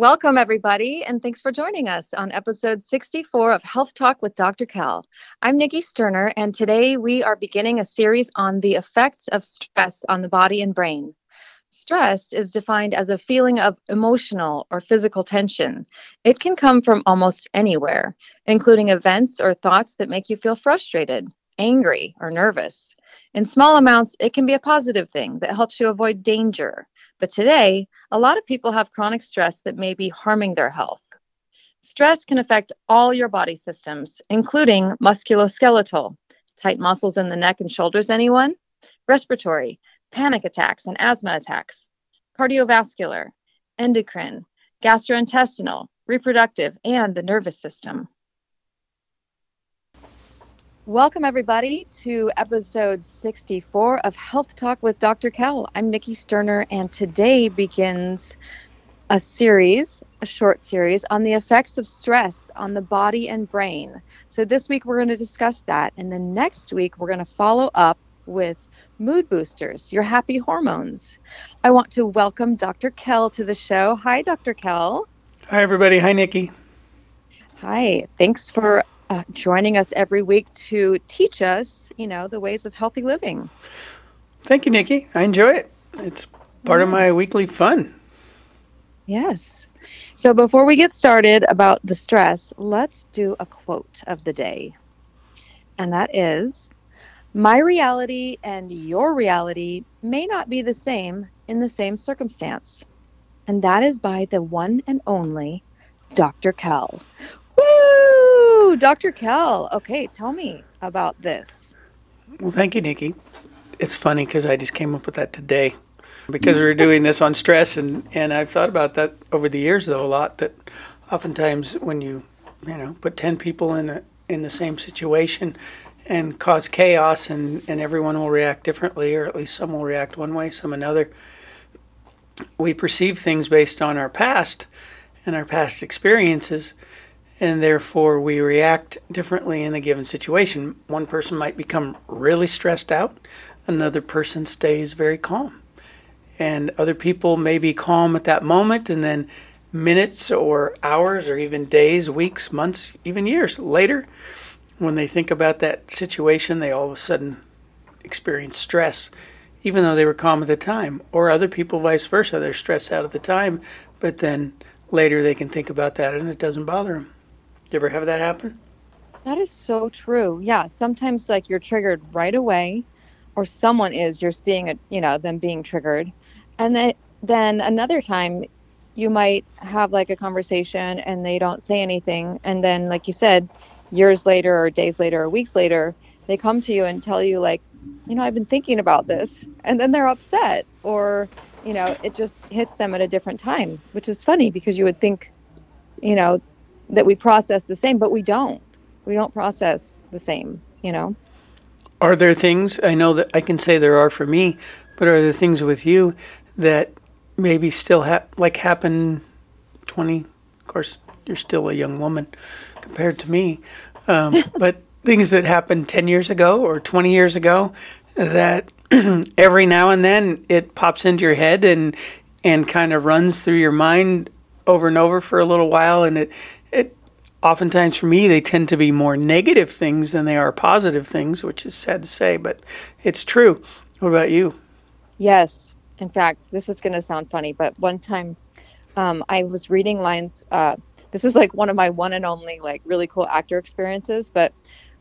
Welcome, everybody, and thanks for joining us on episode 64 of Health Talk with Dr. Kel. I'm Nikki Sterner, and today we are beginning a series on the effects of stress on the body and brain. Stress is defined as a feeling of emotional or physical tension. It can come from almost anywhere, including events or thoughts that make you feel frustrated, angry, or nervous. In small amounts, it can be a positive thing that helps you avoid danger, but today, a lot of people have chronic stress that may be harming their health. Stress can affect all your body systems, including musculoskeletal, tight muscles in the neck and shoulders, anyone? Respiratory, panic attacks and asthma attacks, cardiovascular, endocrine, gastrointestinal, reproductive, and the nervous system. Welcome, everybody, to episode 64 of Health Talk with Dr. Kel. I'm Nikki Sterner, and today begins a series, a short series, on the effects of stress on the body and brain. So, this week we're going to discuss that. And then next week we're going to follow up with mood boosters, your happy hormones. I want to welcome Dr. Kel to the show. Hi, Dr. Kel. Hi, everybody. Hi, Nikki. Hi. Thanks for uh, joining us every week to teach us, you know, the ways of healthy living. Thank you, Nikki. I enjoy it. It's part yeah. of my weekly fun. Yes. So before we get started about the stress, let's do a quote of the day. And that is My reality and your reality may not be the same in the same circumstance. And that is by the one and only Dr. Kel. Dr. Kel. Okay, tell me about this. Well, thank you, Nikki. It's funny because I just came up with that today because we are doing this on stress, and, and I've thought about that over the years, though, a lot. That oftentimes when you, you know, put 10 people in, a, in the same situation and cause chaos, and, and everyone will react differently, or at least some will react one way, some another. We perceive things based on our past and our past experiences and therefore we react differently in a given situation. One person might become really stressed out, another person stays very calm. And other people may be calm at that moment, and then minutes or hours or even days, weeks, months, even years later, when they think about that situation, they all of a sudden experience stress, even though they were calm at the time. Or other people, vice versa, they're stressed out at the time, but then later they can think about that and it doesn't bother them. You ever have that happen? That is so true. Yeah, sometimes like you're triggered right away, or someone is. You're seeing it, you know, them being triggered, and then then another time, you might have like a conversation and they don't say anything, and then like you said, years later or days later or weeks later, they come to you and tell you like, you know, I've been thinking about this, and then they're upset, or you know, it just hits them at a different time, which is funny because you would think, you know, that we process the same, but we don't. We don't process the same, you know. Are there things I know that I can say there are for me, but are there things with you that maybe still ha- like happen 20 of course you're still a young woman compared to me um, but things that happened 10 years ago or 20 years ago that every now and then it pops into your head and and kind of runs through your mind over and over for a little while and it oftentimes for me, they tend to be more negative things than they are positive things, which is sad to say, but it's true. What about you? Yes. In fact, this is going to sound funny, but one time um, I was reading lines. Uh, this is like one of my one and only, like, really cool actor experiences, but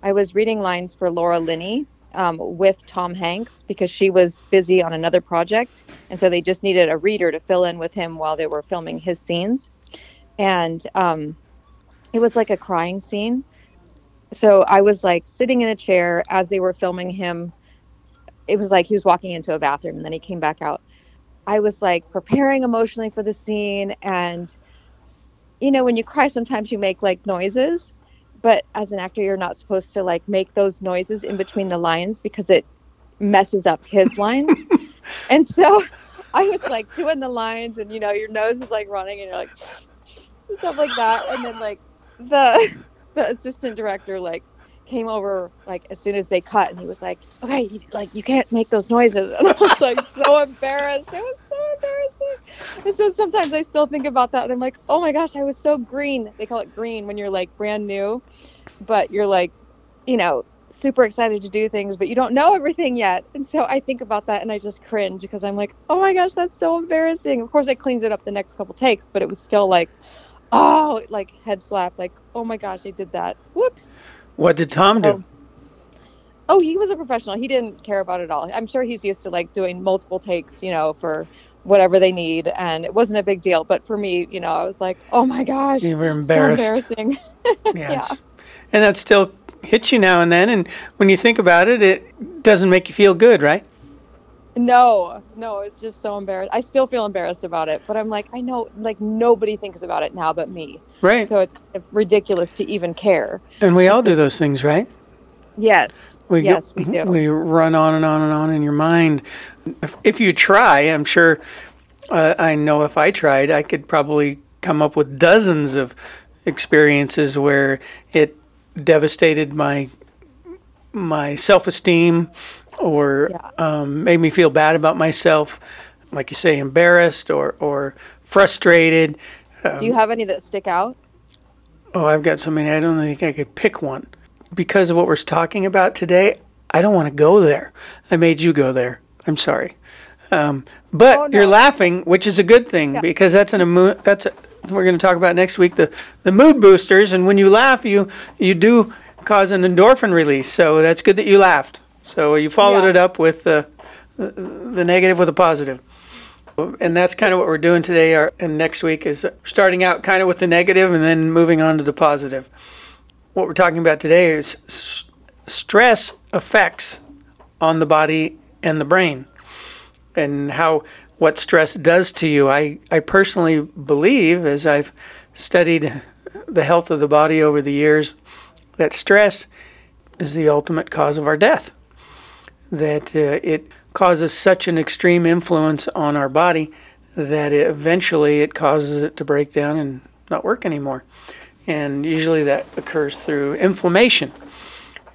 I was reading lines for Laura Linney um, with Tom Hanks because she was busy on another project. And so they just needed a reader to fill in with him while they were filming his scenes. And um, it was like a crying scene. So I was like sitting in a chair as they were filming him. It was like he was walking into a bathroom and then he came back out. I was like preparing emotionally for the scene and you know when you cry sometimes you make like noises but as an actor you're not supposed to like make those noises in between the lines because it messes up his lines. and so I was like doing the lines and you know your nose is like running and you're like stuff like that and then like the the assistant director like came over like as soon as they cut and he was like okay like you can't make those noises and i was like so embarrassed it was so embarrassing and so sometimes I still think about that and I'm like, oh my gosh, I was so green. They call it green when you're like brand new, but you're like, you know, super excited to do things, but you don't know everything yet. And so I think about that and I just cringe because I'm like, oh my gosh, that's so embarrassing. Of course, I cleaned it up the next couple takes, but it was still like, oh, like head slap, like, oh my gosh, I did that. Whoops. What did Tom do? Oh. oh, he was a professional. He didn't care about it at all. I'm sure he's used to like doing multiple takes, you know, for whatever they need, and it wasn't a big deal. But for me, you know, I was like, oh my gosh, You were embarrassed. So embarrassing. Yes. And that still hits you now and then. And when you think about it, it doesn't make you feel good, right? No, no, it's just so embarrassed. I still feel embarrassed about it, but I'm like, I know, like nobody thinks about it now but me. Right. So it's kind of ridiculous to even care. And we all do those things, right? Yes. We yes, get- we do. We run on and on and on in your mind. If, if you try, I'm sure, uh, I know if I tried, I could probably come up with dozens of experiences where it devastated my my self-esteem or Yeah. um, made me feel bad about myself, like you say, embarrassed or or frustrated. do you have any that stick out? Oh, I've got so many. I don't think I could pick one. Because of what we're talking about today, I don't want to go there. I made you go there. I'm sorry. Um, but Oh, no. you're laughing, which is a good thing Yeah. because that's an emo- that's a, we're going to talk about next week the the mood boosters and when you laugh you you do cause an endorphin release. So that's good that you laughed. So you followed Yeah. it up with uh, the the negative with a positive. And that's kind of what we're doing today. Our, and next week is starting out kind of with the negative and then moving on to the positive. What we're talking about today is s- stress effects on the body and the brain and how what stress does to you. I, I personally believe, as I've studied the health of the body over the years, that stress is the ultimate cause of our death. That uh, it causes such an extreme influence on our body that it, eventually it causes it to break down and not work anymore. And usually that occurs through inflammation.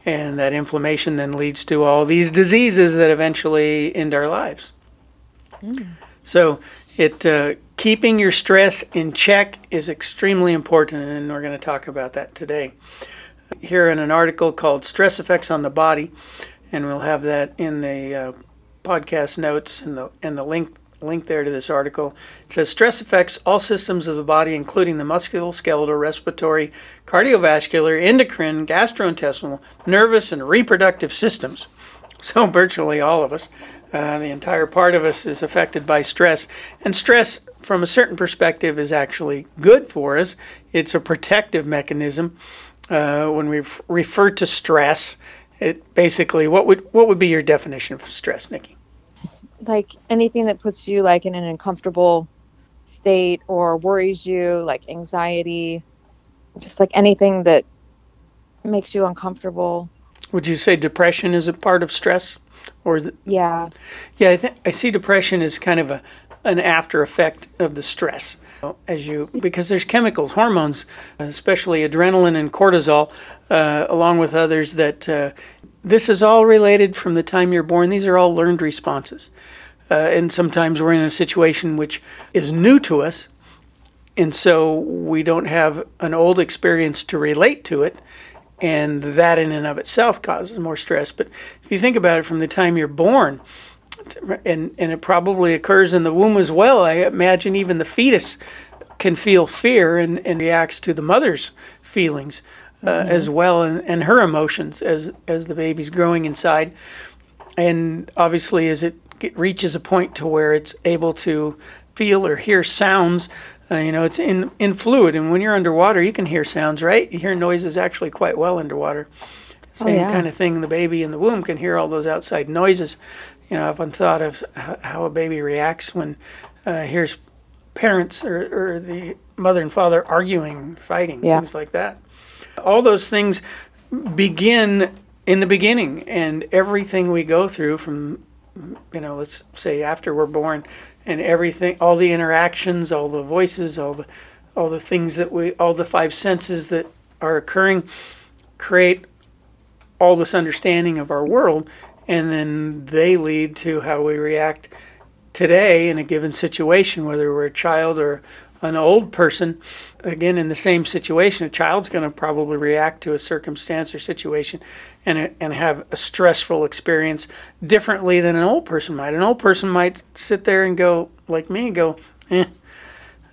And that inflammation then leads to all these diseases that eventually end our lives. So, it uh, keeping your stress in check is extremely important, and we're going to talk about that today. Here in an article called "Stress Effects on the Body," and we'll have that in the uh, podcast notes and the and the link link there to this article. It says stress affects all systems of the body, including the musculoskeletal, respiratory, cardiovascular, endocrine, gastrointestinal, nervous, and reproductive systems. So virtually all of us, uh, the entire part of us is affected by stress. And stress, from a certain perspective, is actually good for us. It's a protective mechanism. Uh, when we refer to stress, it basically what would what would be your definition of stress, Nikki? Like anything that puts you like in an uncomfortable state or worries you, like anxiety, just like anything that makes you uncomfortable. Would you say depression is a part of stress, or is it? Yeah. Yeah, I think I see depression as kind of a an after effect of the stress. As you because there's chemicals, hormones, especially adrenaline and cortisol, uh, along with others that uh, this is all related from the time you're born. These are all learned responses, uh, and sometimes we're in a situation which is new to us, and so we don't have an old experience to relate to it and that in and of itself causes more stress. But if you think about it from the time you're born, and, and it probably occurs in the womb as well, I imagine even the fetus can feel fear and, and reacts to the mother's feelings uh, as well and, and her emotions as, as the baby's growing inside. And obviously, as it get, reaches a point to where it's able to feel or hear sounds, uh, you know, it's in, in fluid. And when you're underwater, you can hear sounds, right? You hear noises actually quite well underwater. Same yeah. kind of thing. The baby in the womb can hear all those outside noises. You know, I've often thought of how a baby reacts when uh, hears parents or, or the mother and father arguing, fighting, Yeah. things like that. All those things begin in the beginning, and everything we go through from, you know, let's say after we're born, and everything, all the interactions, all the voices, all the, all the things that we, all the five senses that are occurring, create all this understanding of our world, and then they lead to how we react today in a given situation, whether we're a child or an old person, again, in the same situation, a child's going to probably react to a circumstance or situation and, and have a stressful experience differently than an old person might. An old person might sit there and go, like me, and go, eh,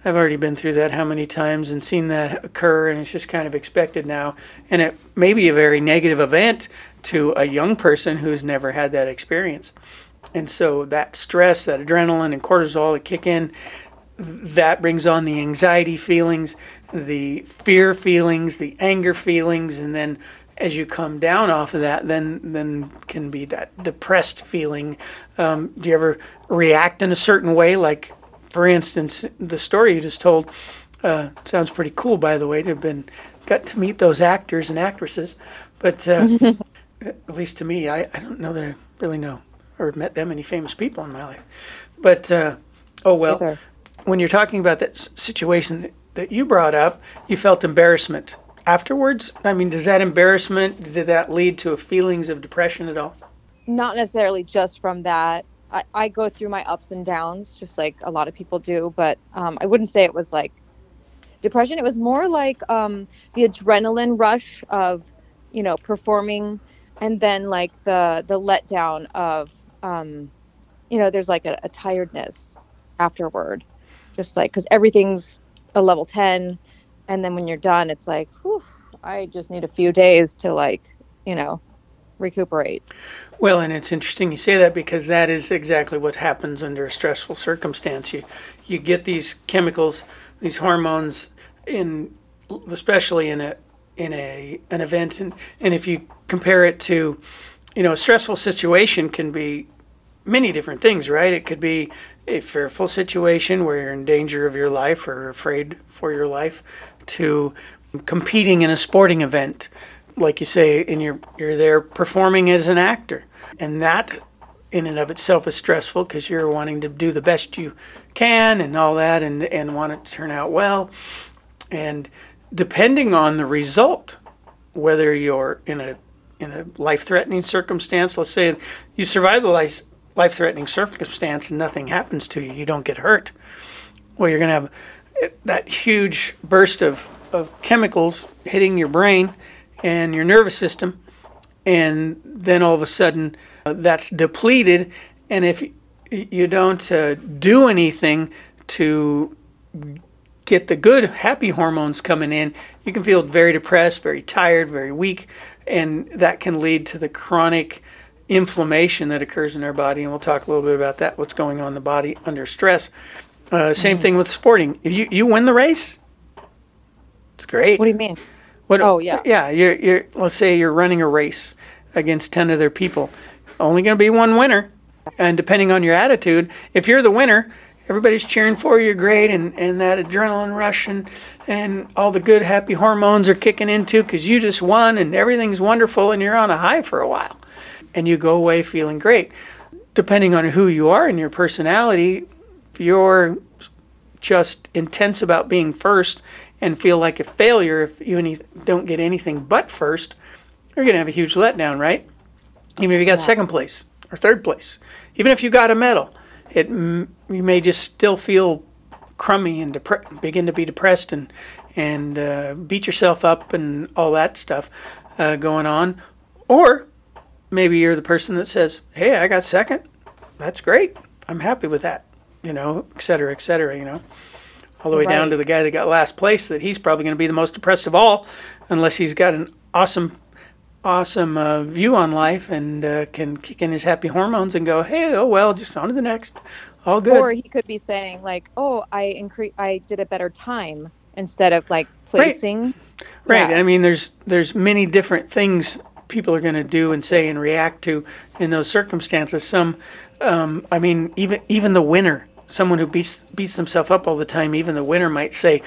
I've already been through that how many times and seen that occur, and it's just kind of expected now. And it may be a very negative event to a young person who's never had that experience. And so that stress, that adrenaline and cortisol that kick in, that brings on the anxiety feelings, the fear feelings, the anger feelings, and then as you come down off of that, then then can be that depressed feeling. Um, do you ever react in a certain way? Like, for instance, the story you just told uh, sounds pretty cool. By the way, to have been got to meet those actors and actresses, but uh, at least to me, I, I don't know that I really know or met that many famous people in my life. But uh, oh well. Either when you're talking about that situation that you brought up, you felt embarrassment afterwards. I mean, does that embarrassment did that lead to feelings of depression at all? Not necessarily just from that. I, I go through my ups and downs, just like a lot of people do, but um, I wouldn't say it was like depression. It was more like um, the adrenaline rush of, you know, performing, and then like the the letdown of, um, you know, there's like a, a tiredness afterward. Just like because everything's a level 10 and then when you're done it's like whew, i just need a few days to like you know recuperate. Well and it's interesting you say that because that is exactly what happens under a stressful circumstance. You you get these chemicals these hormones in especially in a in a an event and, and if you compare it to you know a stressful situation can be many different things, right? It could be a fearful situation where you're in danger of your life or afraid for your life, to competing in a sporting event, like you say, and you're you're there performing as an actor, and that in and of itself is stressful because you're wanting to do the best you can and all that, and and want it to turn out well, and depending on the result, whether you're in a in a life-threatening circumstance, let's say you survive the life life threatening circumstance and nothing happens to you, you don't get hurt, well, you're going to have that huge burst of, of chemicals hitting your brain and your nervous system. And then all of a sudden, uh, that's depleted. And if you don't uh, do anything to get the good, happy hormones coming in, you can feel very depressed, very tired, very weak. And that can lead to the chronic inflammation that occurs in our body, and we'll talk a little bit about that. What's going on in the body under stress? Uh, same mm-hmm. thing with sporting. If you you win the race, it's great. What do you mean? What, oh yeah, yeah. You're you're let's say you're running a race against ten other people. Only going to be one winner, and depending on your attitude, if you're the winner, everybody's cheering for you. Great, and and that adrenaline rush and and all the good happy hormones are kicking into because you just won and everything's wonderful and you're on a high for a while and you go away feeling great. Depending on who you are and your personality, if you're just intense about being first and feel like a failure if you any, don't get anything but first, you're going to have a huge letdown, right? Even if you got yeah. second place or third place, even if you got a medal, it you may just still feel crummy and depre- begin to be depressed and and uh, beat yourself up and all that stuff uh, going on, or maybe you're the person that says, "Hey, I got second. That's great. I'm happy with that." You know, et cetera, et cetera. You know, all the way right. down to the guy that got last place. That he's probably going to be the most depressed of all, unless he's got an awesome, awesome uh, view on life and uh, can kick in his happy hormones and go, "Hey, oh well, just on to the next. All good." Or he could be saying like, "Oh, I incre- I did a better time." Instead of like placing, right. right. Yeah. I mean, there's there's many different things people are going to do and say and react to in those circumstances. Some, um, I mean, even even the winner, someone who beats beats themselves up all the time, even the winner might say,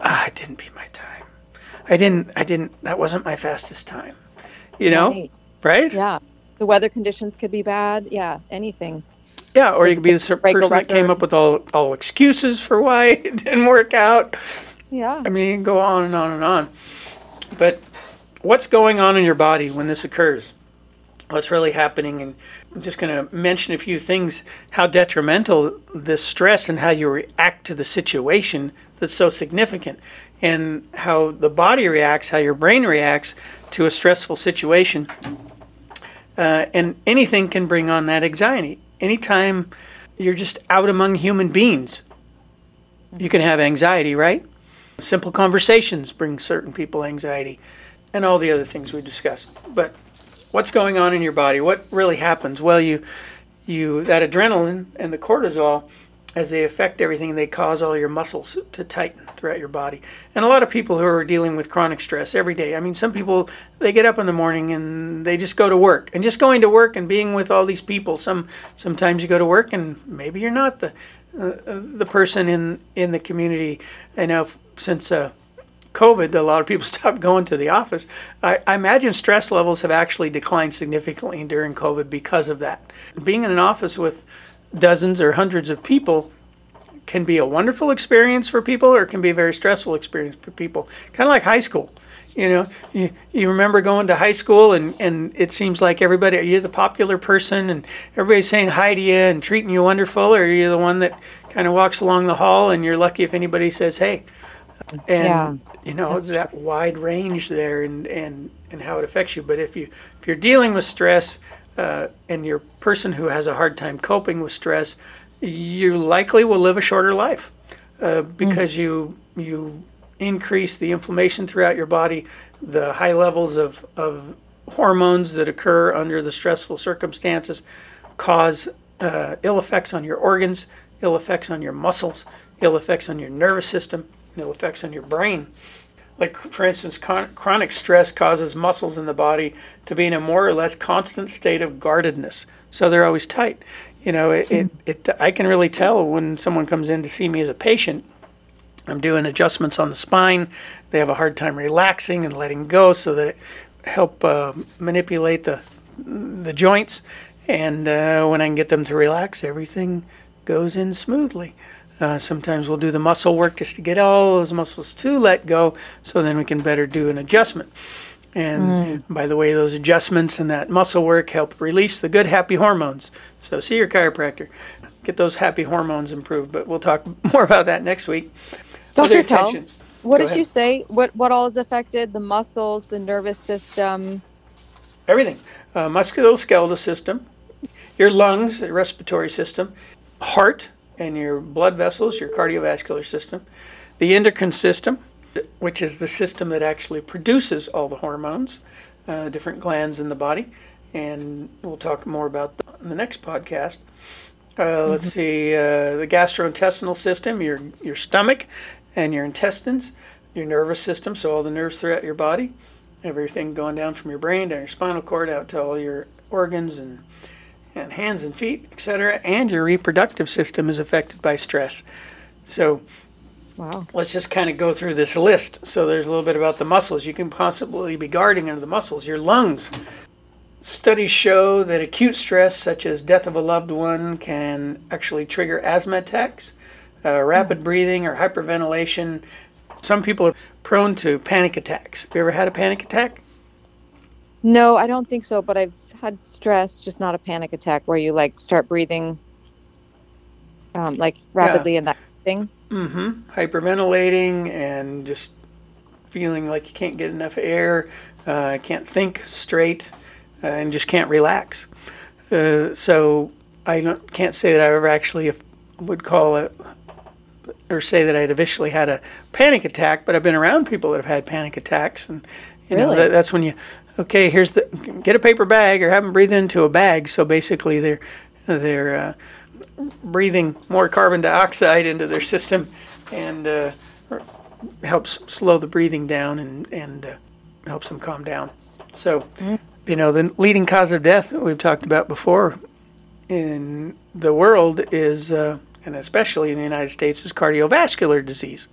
ah, "I didn't beat my time. I didn't. I didn't. That wasn't my fastest time." You know, right? right? Yeah. The weather conditions could be bad. Yeah, anything. Yeah, or you could be the person that came up with all all excuses for why it didn't work out. Yeah. I mean, go on and on and on. But what's going on in your body when this occurs? What's really happening? And I'm just going to mention a few things how detrimental this stress and how you react to the situation that's so significant, and how the body reacts, how your brain reacts to a stressful situation. Uh, and anything can bring on that anxiety. Anytime you're just out among human beings, you can have anxiety, right? Simple conversations bring certain people anxiety, and all the other things we discussed. But what's going on in your body? What really happens? Well, you you that adrenaline and the cortisol as they affect everything, they cause all your muscles to tighten throughout your body. And a lot of people who are dealing with chronic stress every day. I mean, some people they get up in the morning and they just go to work, and just going to work and being with all these people. Some sometimes you go to work and maybe you're not the uh, the person in in the community. I know since uh, COVID, a lot of people stopped going to the office. I, I, imagine stress levels have actually declined significantly during COVID because of that. Being in an office with dozens or hundreds of people can be a wonderful experience for people or can be a very stressful experience for people. Kind of like high school. You know, you, you remember going to high school and, and it seems like everybody, are you're the popular person and everybody's saying hi to you and treating you wonderful, or are you're the one that kind of walks along the hall and you're lucky if anybody says, hey. And, yeah, you know, that wide range there and, and, and how it affects you. But if, you, if you're dealing with stress uh, and you're a person who has a hard time coping with stress, you likely will live a shorter life uh, because mm. you you increase the inflammation throughout your body, the high levels of, of hormones that occur under the stressful circumstances cause uh, ill effects on your organs, ill effects on your muscles, ill effects on your nervous system, ill effects on your brain. Like, for instance, con- chronic stress causes muscles in the body to be in a more or less constant state of guardedness. So they're always tight. You know, it, it, it, I can really tell when someone comes in to see me as a patient. I'm doing adjustments on the spine. They have a hard time relaxing and letting go so that it help uh, manipulate the the joints. And uh, when I can get them to relax, everything goes in smoothly. Uh, sometimes we'll do the muscle work just to get all those muscles to let go so then we can better do an adjustment. And mm. by the way, those adjustments and that muscle work help release the good happy hormones. So see your chiropractor. Get those happy hormones improved. But we'll talk more about that next week. Dr. Kel, what Go did ahead. you say? What what all is affected? The muscles, the nervous system, everything. Uh, musculoskeletal system, your lungs, the respiratory system, heart, and your blood vessels, your cardiovascular system, the endocrine system, which is the system that actually produces all the hormones, uh, different glands in the body, and we'll talk more about that in the next podcast. Uh, let's mm-hmm. see uh, the gastrointestinal system, your your stomach, and your intestines, your nervous system, so all the nerves throughout your body, everything going down from your brain down your spinal cord out to all your organs and and hands and feet, etc. And your reproductive system is affected by stress. So Wow. Let's just kind of go through this list. So there's a little bit about the muscles. You can possibly be guarding under the muscles. Your lungs. Studies show that acute stress, such as death of a loved one, can actually trigger asthma attacks, uh, rapid breathing, or hyperventilation. Some people are prone to panic attacks. Have you ever had a panic attack? No, I don't think so, but I've had stress, just not a panic attack where you like start breathing um, like rapidly yeah. and that thing. Mm-hmm. Hyperventilating and just feeling like you can't get enough air, uh, can't think straight, uh, and just can't relax. Uh, so I can't say that I ever actually would call it or say that I'd officially had a panic attack, but I've been around people that have had panic attacks, and you really? know that, that's when you okay, here's the get a paper bag or have them breathe into a bag. So basically, they're they're uh, breathing more carbon dioxide into their system and uh, helps slow the breathing down and, and uh, helps them calm down. So, mm-hmm. you know, the leading cause of death that we've talked about before in the world is, uh, and especially in the United States, is cardiovascular disease.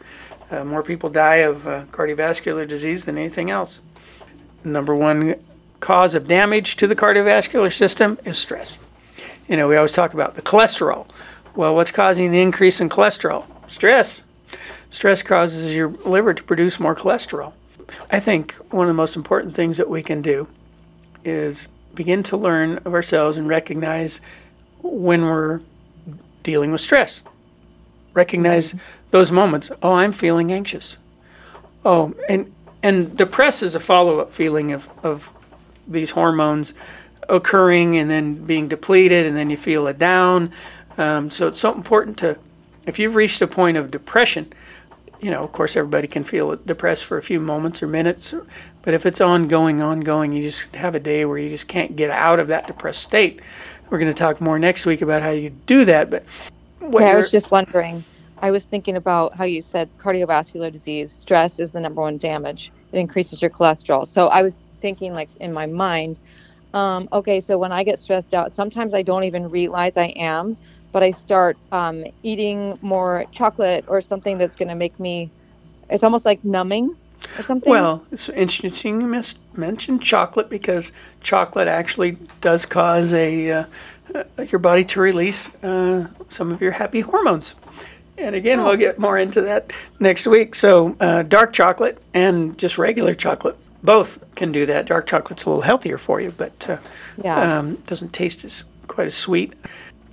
Uh, more people die of uh, cardiovascular disease than anything else. Number one cause of damage to the cardiovascular system is stress. You know, we always talk about the cholesterol. Well, what's causing the increase in cholesterol? Stress. Stress causes your liver to produce more cholesterol. I think one of the most important things that we can do is begin to learn of ourselves and recognize when we're dealing with stress. Recognize those moments. Oh, I'm feeling anxious. Oh, and and depress is a follow up feeling of, of these hormones occurring and then being depleted, and then you feel it down. Um, so it's so important to, if you've reached a point of depression, you know, of course, everybody can feel depressed for a few moments or minutes, but if it's ongoing, ongoing, you just have a day where you just can't get out of that depressed state. We're going to talk more next week about how you do that. But yeah, I was just wondering. I was thinking about how you said cardiovascular disease, stress is the number one damage. It increases your cholesterol. So I was thinking, like in my mind, um, okay, so when I get stressed out, sometimes I don't even realize I am, but I start um, eating more chocolate or something that's going to make me, it's almost like numbing or something. Well, it's interesting you mentioned chocolate because chocolate actually does cause a uh, uh, your body to release uh, some of your happy hormones. And again, oh. we'll get more into that next week. So, uh, dark chocolate and just regular chocolate both can do that. Dark chocolate's a little healthier for you, but uh, yeah. um, doesn't taste as quite as sweet.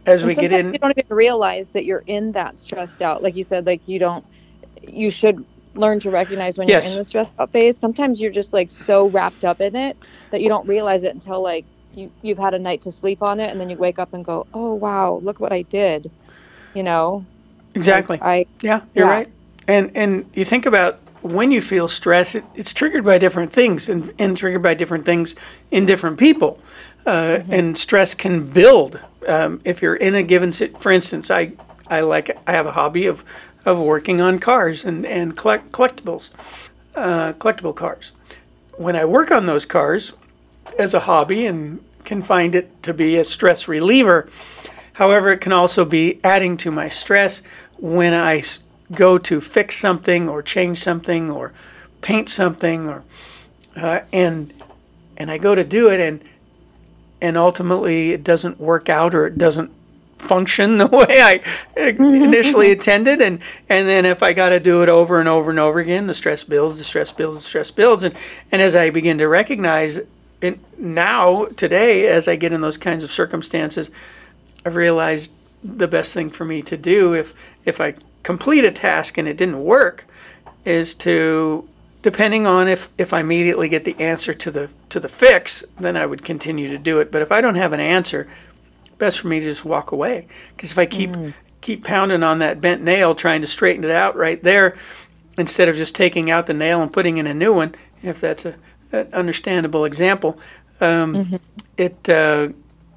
As and we get in, you don't even realize that you're in that stressed out. Like you said, like you don't. You should learn to recognize when yes. you're in the stressed out phase. Sometimes you're just like so wrapped up in it that you don't realize it until like you you've had a night to sleep on it, and then you wake up and go, "Oh wow, look what I did," you know. Exactly. I yeah, you're yeah. right. And and you think about when you feel stress, it, it's triggered by different things and, and triggered by different things in different people. Uh, mm-hmm. And stress can build. Um, if you're in a given, for instance, I, I like I have a hobby of, of working on cars and, and collect, collectibles, uh, collectible cars. When I work on those cars as a hobby and can find it to be a stress reliever, however, it can also be adding to my stress when I go to fix something or change something or paint something or uh, and and I go to do it and and ultimately it doesn't work out or it doesn't function the way I mm-hmm. initially intended and and then if I got to do it over and over and over again the stress builds the stress builds the stress builds and and as I begin to recognize it now today as I get in those kinds of circumstances I've realized the best thing for me to do if if I complete a task and it didn't work is to depending on if, if I immediately get the answer to the to the fix, then I would continue to do it. But if I don't have an answer, best for me to just walk away. Because if I keep mm. keep pounding on that bent nail, trying to straighten it out right there, instead of just taking out the nail and putting in a new one, if that's a an understandable example, um, mm-hmm. it uh,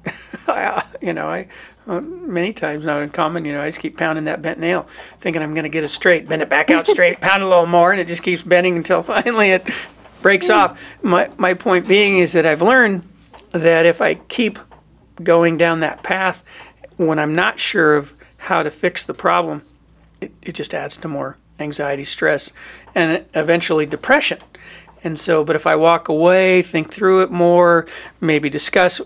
you know I uh, many times not uncommon. You know, I just keep pounding that bent nail, thinking I'm going to get it straight, bend it back out straight, pound a little more, and it just keeps bending until finally it breaks off. My my point being is that I've learned that if I keep going down that path, when I'm not sure of how to fix the problem, it, it just adds to more anxiety, stress, and eventually depression. And so, but if I walk away, think through it more, maybe discuss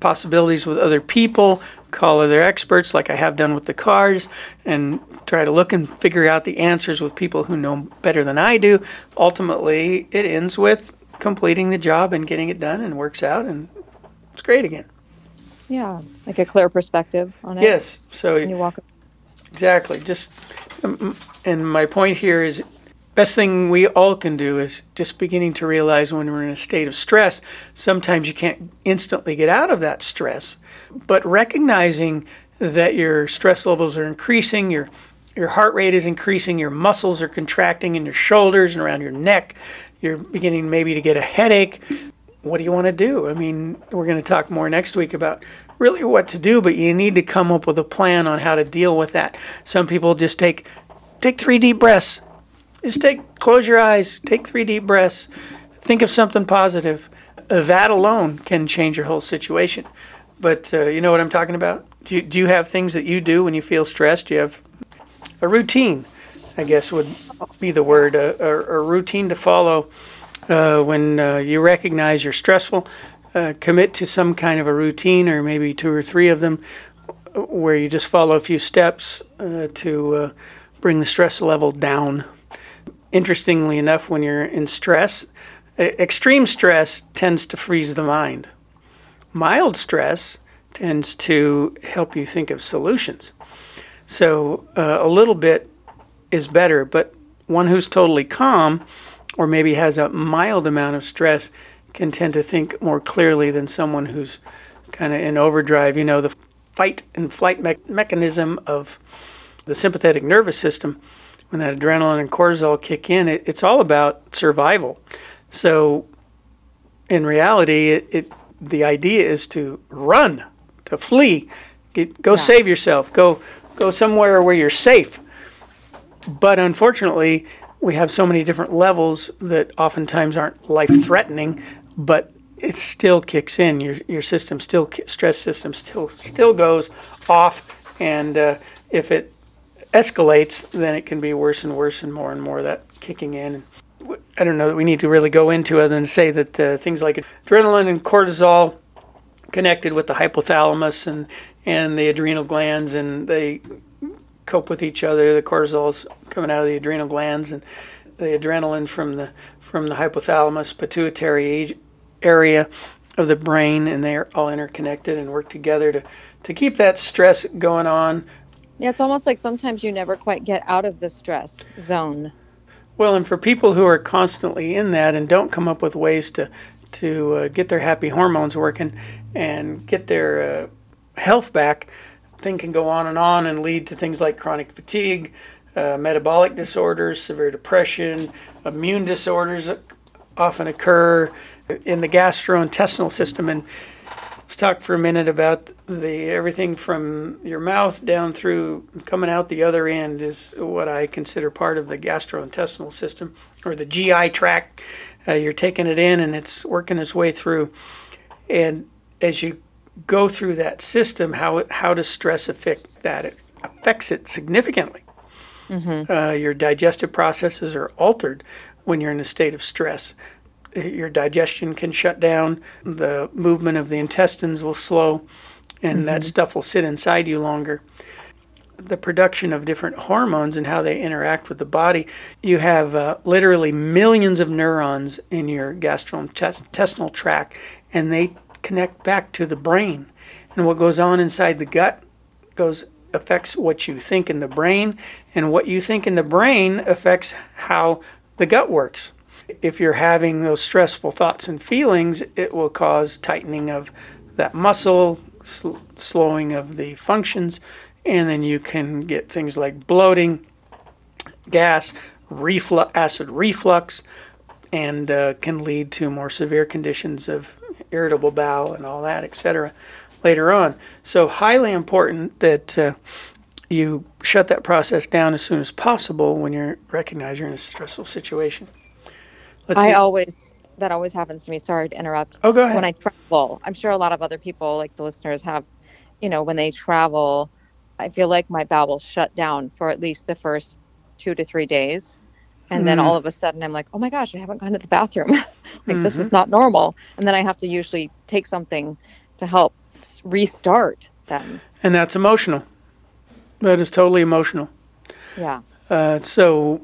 possibilities with other people, call other experts like I have done with the cars, and try to look and figure out the answers with people who know better than I do. Ultimately, it ends with completing the job and getting it done and works out, and it's great again. Yeah, like a clear perspective on it. Yes. So you walk. Exactly. Just, um, and my point here is best thing we all can do is just beginning to realize when we're in a state of stress, sometimes you can't instantly get out of that stress, but recognizing that your stress levels are increasing, your your heart rate is increasing, your muscles are contracting in your shoulders and around your neck, you're beginning maybe to get a headache. What do you want to do? I mean, we're going to talk more next week about really what to do, but you need to come up with a plan on how to deal with that. Some people just take take 3 deep breaths just take, close your eyes, take three deep breaths, think of something positive. That alone can change your whole situation. But uh, you know what I'm talking about? Do you, do you have things that you do when you feel stressed? Do you have a routine? I guess would be the word, a, a, a routine to follow uh, when uh, you recognize you're stressful. Uh, commit to some kind of a routine, or maybe two or three of them, where you just follow a few steps uh, to uh, bring the stress level down interestingly enough, when you're in stress, extreme stress tends to freeze the mind. mild stress tends to help you think of solutions. So uh, a little bit is better, but one who's totally calm or maybe has a mild amount of stress can tend to think more clearly than someone who's kind of in overdrive. You know, the fight and flight me- mechanism of the sympathetic nervous system, when that adrenaline and cortisol kick in, it, it's all about survival. So, in reality, it, it the idea is to run, to flee, Get, go yeah. save yourself, go go somewhere where you're safe. But unfortunately, we have so many different levels that oftentimes aren't life threatening, but it still kicks in. Your your system still stress system still still goes off, and uh, if it escalates, then it can be worse and worse and more and more that kicking in. I don't know that we need to really go into it and say that uh, things like adrenaline and cortisol connected with the hypothalamus and and the adrenal glands, and they cope with each other. The cortisol is coming out of the adrenal glands, and the adrenaline from the from the hypothalamus, pituitary area of the brain, and they're all interconnected and work together to to keep that stress going on. Yeah, it's almost like sometimes you never quite get out of the stress zone. Well, and for people who are constantly in that and don't come up with ways to to uh, get their happy hormones working and get their uh, health back, thing can go on and on and lead to things like chronic fatigue, uh, metabolic disorders, severe depression, immune disorders often occur in the gastrointestinal system. And let's talk for a minute about the everything from your mouth down through coming out the other end is what I consider part of the gastrointestinal system or the GI tract. Uh, you're taking it in and it's working its way through. And as you go through that system, how how does stress affect that? It affects it significantly. Mm-hmm. Uh, your digestive processes are altered when you're in a state of stress. Your digestion can shut down. The movement of the intestines will slow, and mm-hmm. that stuff will sit inside you longer. The production of different hormones and how they interact with the body. You have uh, literally millions of neurons in your gastrointestinal tract, and they connect back to the brain. And what goes on inside the gut goes affects what you think in the brain, and what you think in the brain affects how the gut works. If you're having those stressful thoughts and feelings, it will cause tightening of that muscle, sl- slowing of the functions, and then you can get things like bloating, gas, reflux, acid reflux, and uh, can lead to more severe conditions of irritable bowel and all that, etc. later on. So highly important that uh, you shut that process down as soon as possible when you recognize you're in a stressful situation. Let's I see. always that always happens to me. Sorry to interrupt. Oh, go ahead. When I travel, I'm sure a lot of other people, like the listeners, have, you know, when they travel, I feel like my bowels shut down for at least the first two to three days and then all of a sudden i'm like oh my gosh i haven't gone to the bathroom like mm-hmm. this is mm-hmm. not normal and then i have to usually take something to help restart them and that's emotional that is totally emotional yeah uh, so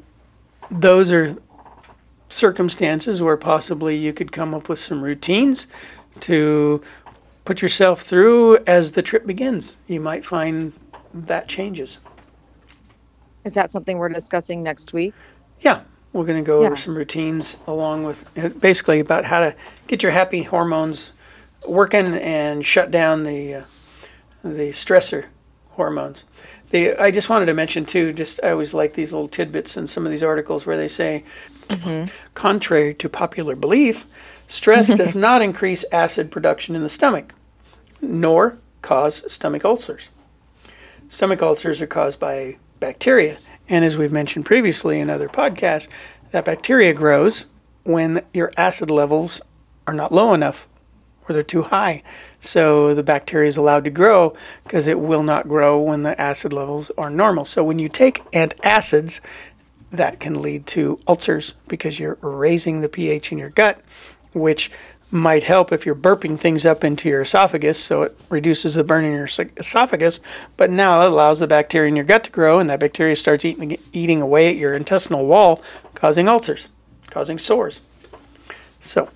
those are circumstances where possibly you could come up with some routines to put yourself through as the trip begins you might find that changes is that something we're discussing next week yeah, we're going to go yeah. over some routines along with uh, basically about how to get your happy hormones working and shut down the uh, the stressor hormones. The, I just wanted to mention too. Just I always like these little tidbits in some of these articles where they say, mm-hmm. contrary to popular belief, stress does not increase acid production in the stomach, nor cause stomach ulcers. Stomach ulcers are caused by bacteria and as we've mentioned previously in other podcasts, that bacteria grows when your acid levels are not low enough or they're too high. So the bacteria is allowed to grow because it will not grow when the acid levels are normal. So when you take antacids, that can lead to ulcers because you're raising the pH in your gut, which might help if you're burping things up into your esophagus, so it reduces the burn in your esophagus. But now it allows the bacteria in your gut to grow, and that bacteria starts eating, eating away at your intestinal wall, causing ulcers, causing sores. So,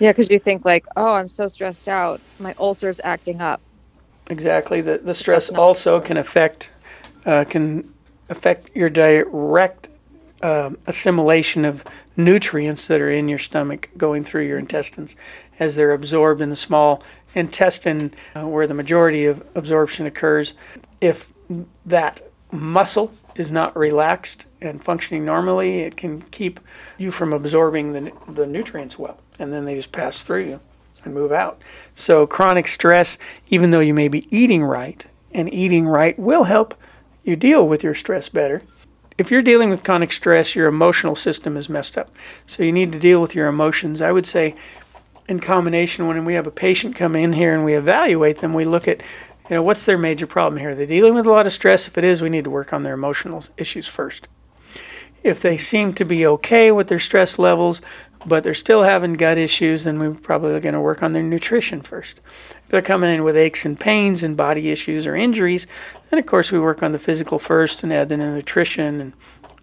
Yeah, because you think like, oh, I'm so stressed out, my ulcer's acting up. Exactly. The the stress also can affect uh, can affect your direct um, assimilation of nutrients that are in your stomach going through your intestines as they're absorbed in the small intestine uh, where the majority of absorption occurs. If that muscle is not relaxed and functioning normally, it can keep you from absorbing the, the nutrients well, and then they just pass through you and move out. So, chronic stress, even though you may be eating right, and eating right will help you deal with your stress better. If you're dealing with chronic stress, your emotional system is messed up. So, you need to deal with your emotions. I would say, in combination, when we have a patient come in here and we evaluate them, we look at you know, what's their major problem here? They're they dealing with a lot of stress? If it is, we need to work on their emotional issues first. If they seem to be okay with their stress levels, but they're still having gut issues, then we're probably going to work on their nutrition first. If they're coming in with aches and pains and body issues or injuries, then of course we work on the physical first and add in the nutrition and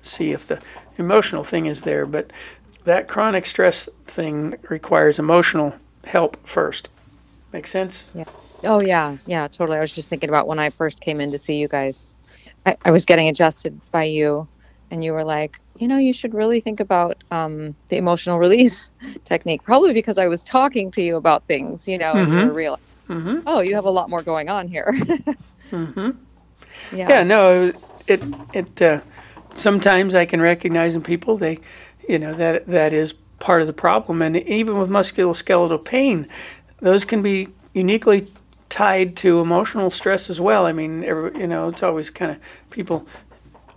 see if the emotional thing is there. But that chronic stress thing requires emotional help first. Make sense? Yeah. Oh yeah, yeah, totally. I was just thinking about when I first came in to see you guys. I, I was getting adjusted by you, and you were like, you know, you should really think about um, the emotional release technique. Probably because I was talking to you about things, you know, mm-hmm. and you were real. Mm-hmm. Oh, you have a lot more going on here. mm-hmm. Yeah. Yeah. No, it it. Uh, sometimes I can recognize in people they, you know, that that is part of the problem, and even with musculoskeletal pain, those can be uniquely tied to emotional stress as well. I mean, every, you know, it's always kind of people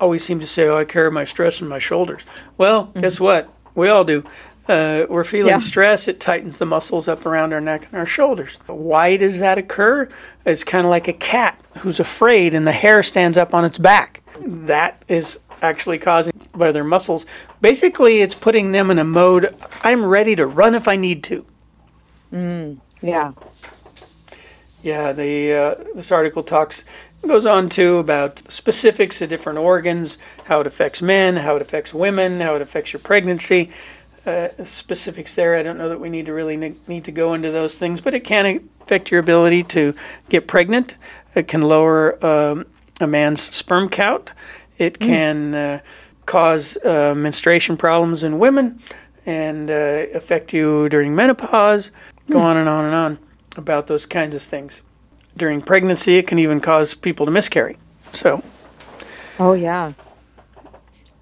always seem to say, "Oh, I carry my stress on my shoulders." Well, mm-hmm. guess what? We all do. Uh, we're feeling yeah. stress, it tightens the muscles up around our neck and our shoulders. Why does that occur? It's kind of like a cat who's afraid and the hair stands up on its back. That is actually causing by their muscles. Basically, it's putting them in a mode I'm ready to run if I need to. Mm, yeah. Yeah, the uh, this article talks goes on to about specifics of different organs, how it affects men, how it affects women, how it affects your pregnancy. Uh, specifics there. I don't know that we need to really ne- need to go into those things, but it can affect your ability to get pregnant. It can lower um, a man's sperm count. It mm. can uh, cause uh, menstruation problems in women and uh, affect you during menopause. Go mm. on and on and on about those kinds of things. During pregnancy, it can even cause people to miscarry. So. Oh yeah.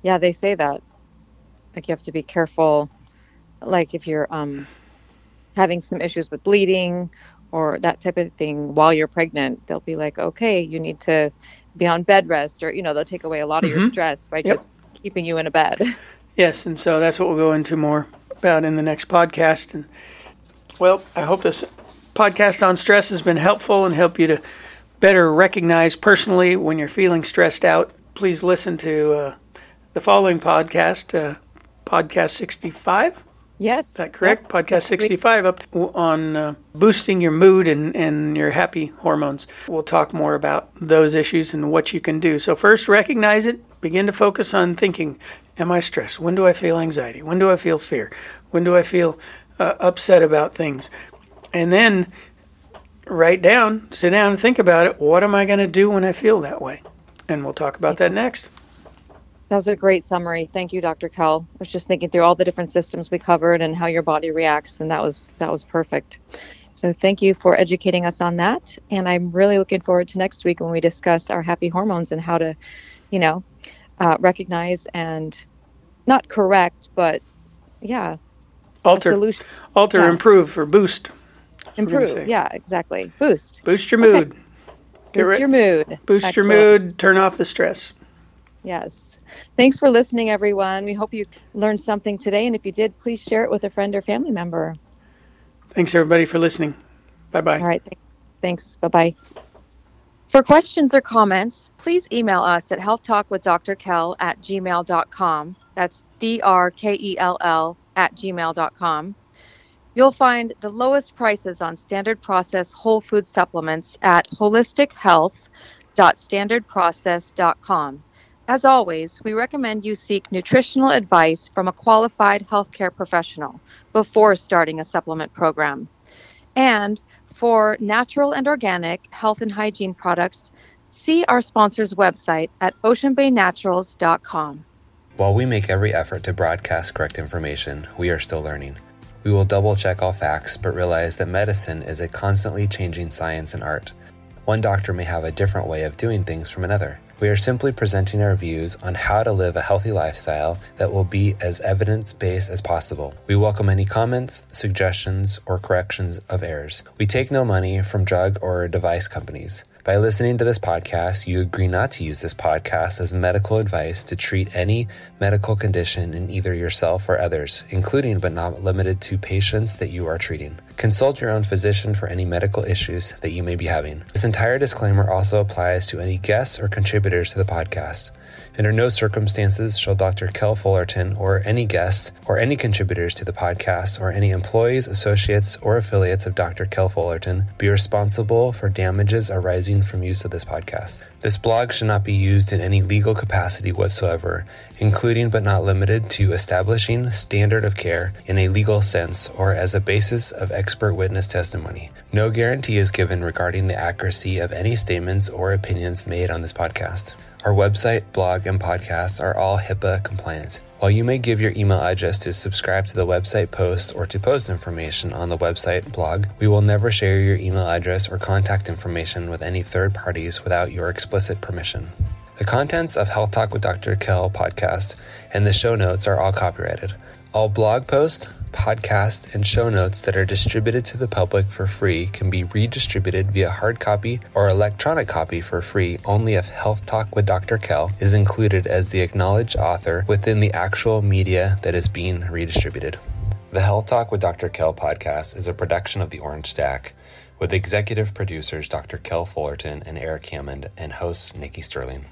Yeah, they say that. Like you have to be careful. Like if you're um, having some issues with bleeding or that type of thing while you're pregnant, they'll be like, okay, you need to be on bed rest, or you know, they'll take away a lot of mm-hmm. your stress by yep. just keeping you in a bed. Yes, and so that's what we'll go into more about in the next podcast. And well, I hope this podcast on stress has been helpful and help you to better recognize personally when you're feeling stressed out, please listen to uh, the following podcast, uh, podcast 65. Yes. Is that correct? Yep. Podcast 65 up on uh, boosting your mood and, and your happy hormones. We'll talk more about those issues and what you can do. So, first, recognize it. Begin to focus on thinking Am I stressed? When do I feel anxiety? When do I feel fear? When do I feel uh, upset about things? And then write down, sit down and think about it. What am I going to do when I feel that way? And we'll talk about that next. That was a great summary. Thank you, Dr. Kel. I was just thinking through all the different systems we covered and how your body reacts, and that was that was perfect. So thank you for educating us on that. And I'm really looking forward to next week when we discuss our happy hormones and how to, you know, uh, recognize and not correct, but yeah, alter, alter, yeah. improve, or boost Improve. Yeah, exactly. Boost. Boost your mood. Okay. Boost your mood. Boost Excellent. your mood. Turn off the stress. Yes. Thanks for listening, everyone. We hope you learned something today. And if you did, please share it with a friend or family member. Thanks, everybody, for listening. Bye bye. All right. Thanks. Bye bye. For questions or comments, please email us at healthtalkwithdrkel at gmail.com. That's D R K E L L at gmail.com. You'll find the lowest prices on standard process whole food supplements at holistichealth.standardprocess.com. As always, we recommend you seek nutritional advice from a qualified healthcare professional before starting a supplement program. And for natural and organic health and hygiene products, see our sponsor's website at oceanbaynaturals.com. While we make every effort to broadcast correct information, we are still learning. We will double check all facts, but realize that medicine is a constantly changing science and art. One doctor may have a different way of doing things from another. We are simply presenting our views on how to live a healthy lifestyle that will be as evidence based as possible. We welcome any comments, suggestions, or corrections of errors. We take no money from drug or device companies. By listening to this podcast, you agree not to use this podcast as medical advice to treat any medical condition in either yourself or others, including but not limited to patients that you are treating. Consult your own physician for any medical issues that you may be having. This entire disclaimer also applies to any guests or contributors to the podcast. Under no circumstances shall Dr. Kel Fullerton or any guests or any contributors to the podcast or any employees, associates, or affiliates of Dr. Kel Fullerton be responsible for damages arising from use of this podcast. This blog should not be used in any legal capacity whatsoever, including but not limited to establishing standard of care in a legal sense or as a basis of expert witness testimony. No guarantee is given regarding the accuracy of any statements or opinions made on this podcast. Our website, blog, and podcasts are all HIPAA compliant. While you may give your email address to subscribe to the website posts or to post information on the website blog, we will never share your email address or contact information with any third parties without your explicit permission. The contents of Health Talk with Dr. Kel podcast and the show notes are all copyrighted. All blog posts, podcasts, and show notes that are distributed to the public for free can be redistributed via hard copy or electronic copy for free only if Health Talk with Dr. Kel is included as the acknowledged author within the actual media that is being redistributed. The Health Talk with Dr. Kel podcast is a production of the Orange Stack with executive producers Dr. Kel Fullerton and Eric Hammond and host Nikki Sterling.